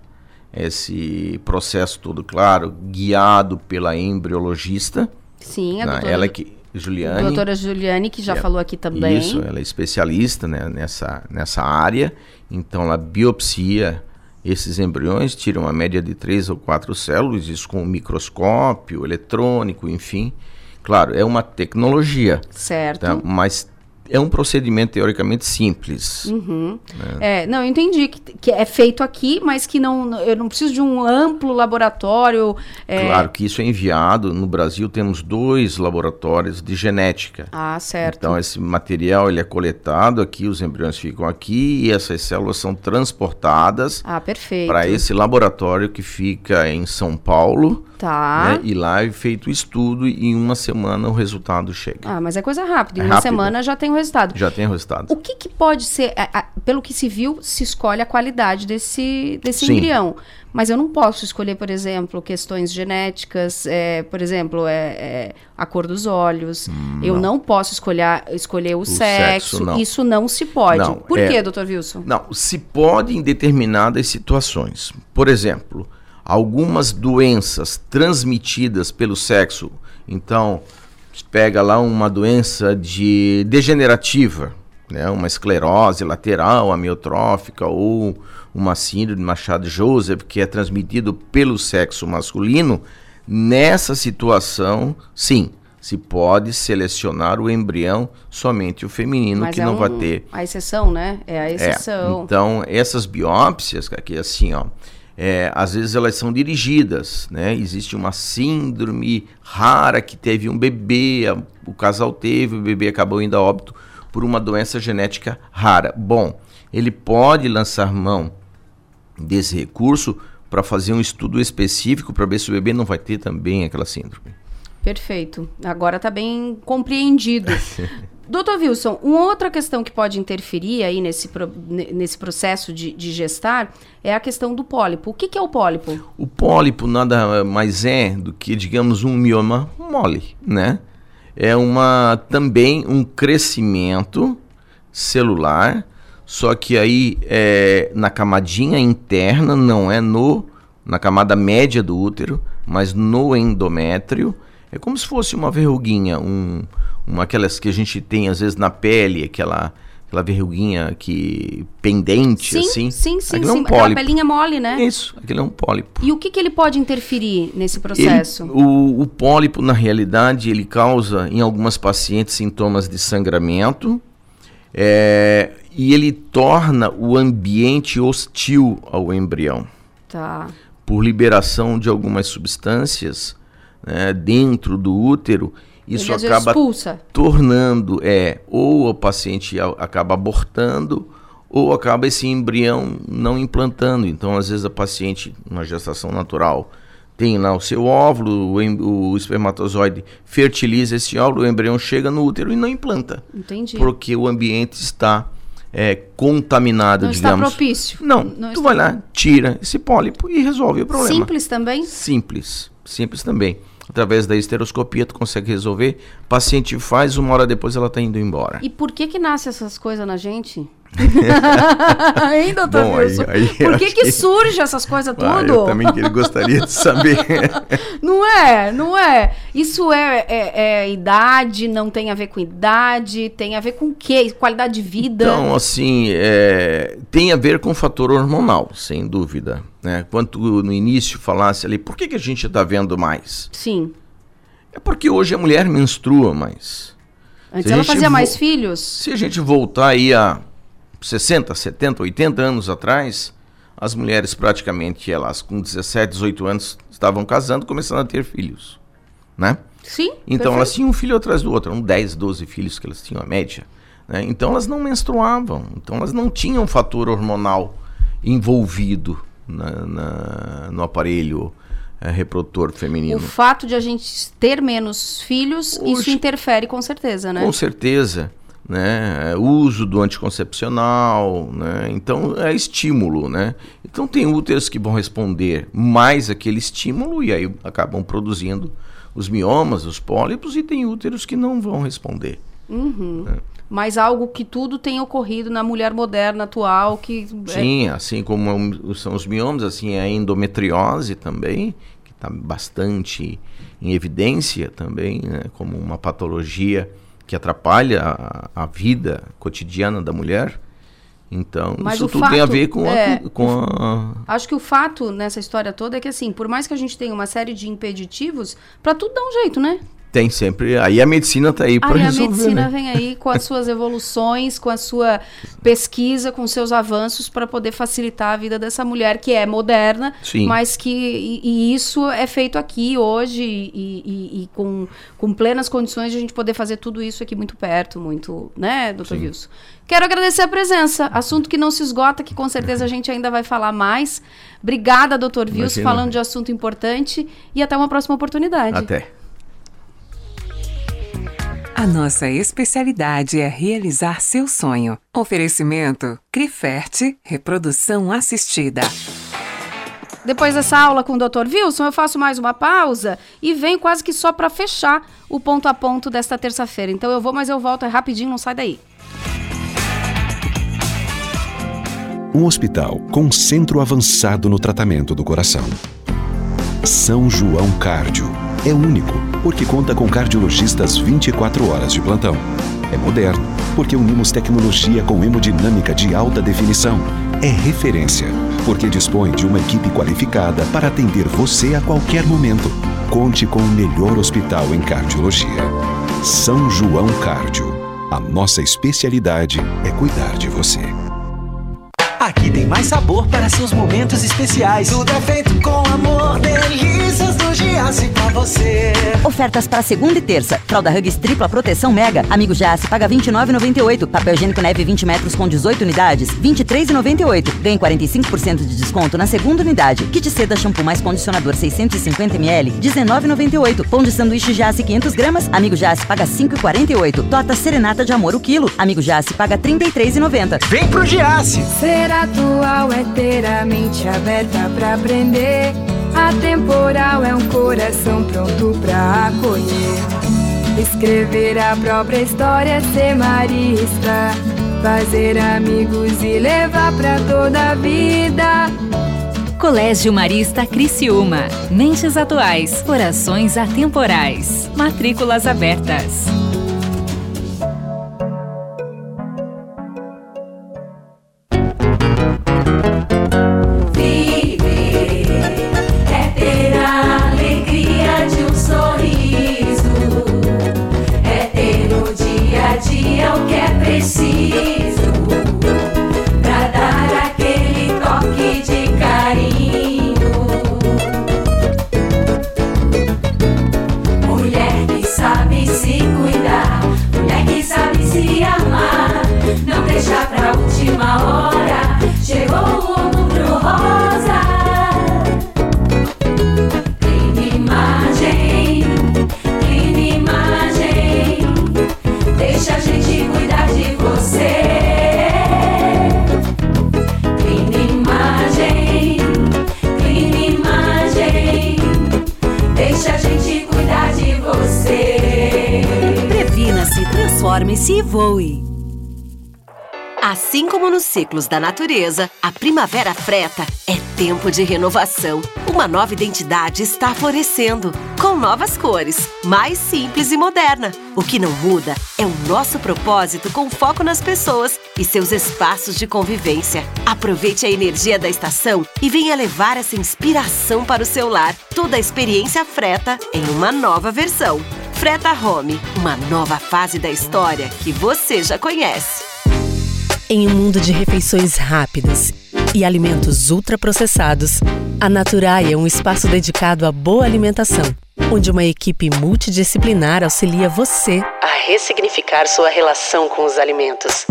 esse processo todo, claro, guiado pela embriologista. Sim, a né? doutora, Ela que, Juliane. doutora Juliane, que já É, falou aqui também. Isso, ela é especialista né, nessa, nessa área. Então, ela biopsia esses embriões, tira uma média de três ou quatro células, isso com microscópio, eletrônico, enfim. Claro, é uma tecnologia. Certo. tá? Mas é um procedimento teoricamente simples. Uhum. É, não, eu entendi que, que é feito aqui, mas que não, eu não preciso de um amplo laboratório. é- Claro que isso é enviado. No Brasil temos dois laboratórios de genética. Ah, certo. Então esse material ele é coletado aqui, os embriões ficam aqui e essas células são transportadas Ah, perfeito. para esse laboratório que fica em São Paulo. Tá. né? E lá é feito o estudo e em uma semana o resultado chega. Ah, mas é coisa rápida. Em É uma rápido. semana já tem o resultado. Já tem o resultado. O que, que pode ser, a- a- pelo que se viu, se escolhe a qualidade desse, desse Sim. embrião. Mas eu não posso escolher, por exemplo, questões genéticas, é, por exemplo, é, é, a cor dos olhos. eu não posso escolher, escolher o, sexo. sexo, não. Isso não se pode. Não, por é- quê, doutor Wilson? Não, se pode em determinadas situações. Por exemplo, algumas doenças transmitidas pelo sexo. Então, pega lá uma doença de degenerativa, né, uma esclerose lateral amiotrófica ou uma síndrome de Machado-Joseph que é transmitido pelo sexo masculino. Nessa situação, sim, se pode selecionar o embrião somente o feminino Mas que é não vai um- ter A exceção, né? É a é, exceção. então, essas biópsias, que assim, ó, é, às vezes elas são dirigidas, né? Existe uma síndrome rara que teve um bebê, a- o casal teve, o bebê acabou indo a óbito por uma doença genética rara. Bom, ele pode lançar mão desse recurso para fazer um estudo específico para ver se o bebê não vai ter também aquela síndrome. Perfeito. Agora está bem compreendido. Doutor Wilson, uma outra questão que pode interferir aí nesse, nesse processo de, de gestar é a questão do pólipo. O que, que é o pólipo? O pólipo nada mais é do que, digamos, um mioma mole, né? É uma também um crescimento celular, só que aí é na camadinha interna, não é no na camada média do útero, mas no endométrio. É como se fosse uma verruguinha, um, uma aquelas que a gente tem às vezes na pele, aquela aquela verruguinha que pendente Sim, assim. sim, sim, Aquilo é sim. um Aquela pelinha mole, né? Isso, aquilo é um pólipo. E o que, que ele pode interferir nesse Ele- processo? o, o pólipo, na realidade, ele causa em algumas pacientes sintomas de sangramento é, e ele torna o ambiente hostil ao embrião Tá. por liberação de algumas substâncias né, dentro do útero. Isso Ele, acaba expulsa. tornando, é, ou o paciente acaba abortando, ou acaba esse embrião não implantando. Então, às vezes, a paciente, uma gestação natural, tem lá o seu óvulo, o, o espermatozoide fertiliza esse óvulo, o embrião chega no útero e não implanta. Entendi. Porque o ambiente está é, contaminado, Não está digamos. propício. Não, Não tu está vai lá, tira esse pólipo e resolve o problema. Simples também? Simples, simples também. Através da esteroscopia tu consegue resolver. O paciente faz, uma hora depois ela está indo embora. E por que que nasce essas coisas na gente? hein, doutor Bom, aí- Wilson? aí por que que que- surge essas coisas tudo? Ah, eu também gostaria de saber. Não é, não é. Isso é, é- é idade, não tem a ver com idade, tem a ver com o quê? Qualidade de vida. Então, assim, é, tem a ver com o fator hormonal, sem dúvida. Né? Quando tu, no início falasse ali, por que, que a gente está vendo mais? Sim. É porque hoje a mulher menstrua mais. Antes ela fazia mais filhos? Se a gente voltar aí a 60, 70, 80 anos atrás, as mulheres praticamente, elas com 17, 18 anos, estavam casando, começando a ter filhos, né? Sim. Então elas perfeito. tinham um filho atrás do outro, eram 10, 12 filhos que elas tinham a média. né? Então elas não menstruavam, então elas não tinham fator hormonal envolvido na- na- no aparelho eh, reprodutor feminino. O fato de a gente ter menos filhos, isso interfere com certeza, né? Com certeza. Né? É, Uso do anticoncepcional, né? então é estímulo. Né? Então tem úteros que vão responder mais aquele estímulo e aí acabam produzindo os miomas, os pólipos, e tem úteros que não vão responder. Uhum. É. Mas algo que tudo tem ocorrido na mulher moderna atual que é- Sim, assim como é são os miomas, assim é a endometriose também, que está bastante em evidência também, né, como uma patologia que atrapalha a, a vida cotidiana da mulher. Então, Mas isso tudo tem a fato ver com, é- a, com a... Acho que o fato nessa história toda é que, assim, por mais que a gente tenha uma série de impeditivos, pra tudo dá um jeito, né? Tem sempre. Aí a medicina tá aí para Aí a resolver. medicina né? vem aí com as suas evoluções, com a sua pesquisa, com seus avanços para poder facilitar a vida dessa mulher que é moderna, Sim. mas que e, e isso é feito aqui hoje e, e- e com, com plenas condições de a gente poder fazer tudo isso aqui muito perto, muito, né, doutor Sim. Wilson? Quero agradecer a presença, assunto que não se esgota, que com certeza a gente ainda vai falar mais. Obrigada, doutor Wilson, Imagina. falando de assunto importante e até uma próxima oportunidade. Até. A nossa especialidade é realizar seu sonho. Oferecimento Criferte Reprodução Assistida. Depois dessa aula com o Dr. Wilson, eu faço mais uma pausa e venho quase que só para fechar o ponto a ponto desta terça-feira. Então eu vou, mas eu volto é rapidinho, não sai daí. Um hospital com centro avançado no tratamento do coração. São João Cardio. É único, porque conta com cardiologistas 24 horas de plantão. É moderno, porque unimos tecnologia com hemodinâmica de alta definição. É referência, porque dispõe de uma equipe qualificada para atender você a qualquer momento. Conte com o melhor hospital em cardiologia. São João Cardio. A nossa especialidade é cuidar de você. Aqui tem mais sabor para seus momentos especiais. Tudo é feito com amor, delícias do Giasse pra você. Ofertas para segunda e terça. Fralda Hugs tripla proteção mega. Amigo Jace paga R$ 29,98. Papel higiênico neve 20 metros com 18 unidades, R$ 23,98. Ganhe 45% de desconto na segunda unidade. Kit seda shampoo mais condicionador 650ml, R$ 19,98. Pão de sanduíche Jace 500 gramas. Amigo Jace paga R$ 5,48. Torta serenata de amor o quilo. Amigo Jace paga R$ 33,90. Vem pro Giasse! Ser atual é ter a mente aberta pra aprender. Atemporal é um coração pronto pra acolher. Escrever a própria história, ser marista. Fazer amigos e levar pra toda a vida. Colégio Marista Criciúma. Mentes atuais, corações atemporais. Matrículas abertas. Ciclos da natureza, a primavera freta é tempo de renovação. Uma nova identidade está florescendo, com novas cores, mais simples e moderna. O que não muda é o nosso propósito com foco nas pessoas e seus espaços de convivência. Aproveite a energia da estação e venha levar essa inspiração para o seu lar. Toda a experiência freta em uma nova versão. Freta Home, uma nova fase da história que você já conhece. Em um mundo de refeições rápidas e alimentos ultraprocessados, a Naturai é um espaço dedicado à boa alimentação, onde uma equipe multidisciplinar auxilia você a ressignificar sua relação com os alimentos.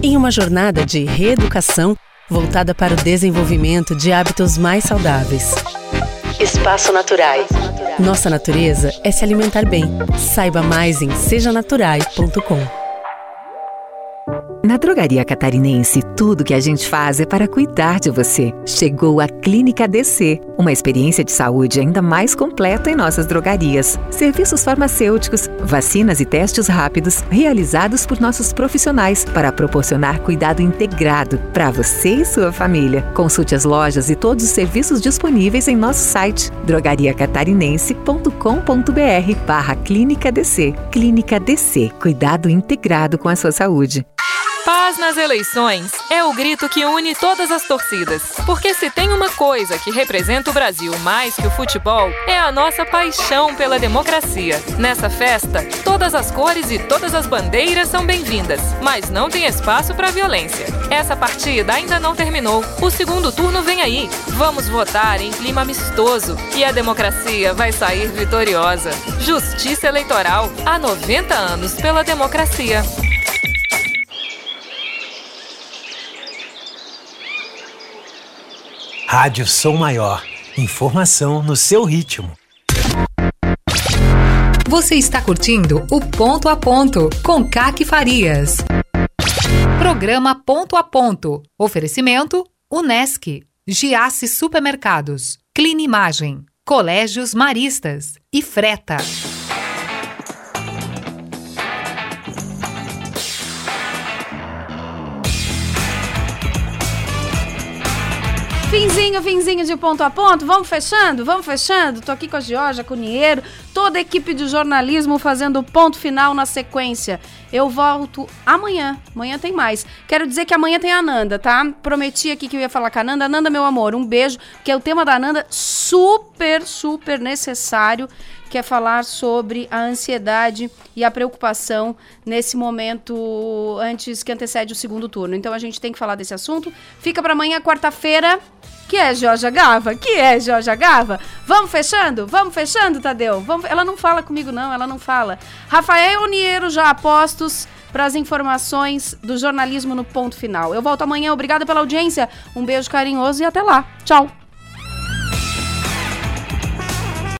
Em uma jornada de reeducação voltada para o desenvolvimento de hábitos mais saudáveis. Espaço Naturai. Nossa natureza é se alimentar bem. Saiba mais em sejanaturai.com. Na Drogaria Catarinense, tudo que a gente faz é para cuidar de você. Chegou a Clínica DC, uma experiência de saúde ainda mais completa em nossas drogarias. Serviços farmacêuticos, vacinas e testes rápidos realizados por nossos profissionais para proporcionar cuidado integrado para você e sua família. Consulte as lojas e todos os serviços disponíveis em nosso site drogariacatarinense.com.br barra Clínica DC. Clínica DC, cuidado integrado com a sua saúde. Paz nas eleições é o grito que une todas as torcidas. Porque se tem uma coisa que representa o Brasil mais que o futebol, é a nossa paixão pela democracia. Nessa festa, todas as cores e todas as bandeiras são bem-vindas, mas não tem espaço para violência. Essa partida ainda não terminou. O segundo turno vem aí. Vamos votar em clima amistoso e a democracia vai sair vitoriosa. Justiça Eleitoral há 90 anos pela democracia. Rádio Som Maior. Informação no seu ritmo. Você está curtindo o Ponto a Ponto com Caque Farias. Programa Ponto a Ponto. Oferecimento Unesc, Giasse Supermercados, Clinimagem, Colégios Maristas e Freta. Finzinho, finzinho de ponto a ponto. Vamos fechando? Vamos fechando? Tô aqui com a Georgia, com o Niero, toda a equipe de jornalismo fazendo ponto final na sequência. Eu volto amanhã. Amanhã tem mais. Quero dizer que amanhã tem a Nanda, tá? Prometi aqui que eu ia falar com a Nanda. Nanda, meu amor, um beijo, que é o tema da Nanda super, super necessário que é falar sobre a ansiedade e a preocupação nesse momento antes que antecede o segundo turno. Então a gente tem que falar desse assunto. Fica para amanhã, quarta-feira. Que é Jorge Gava? Que é Jorge Gava? Vamos fechando? Vamos fechando, Tadeu? Vamos... Ela não fala comigo, não, ela não fala. Rafael Niero já apostos para as informações do jornalismo no ponto final. Eu volto amanhã, obrigada pela audiência, um beijo carinhoso e até lá. Tchau!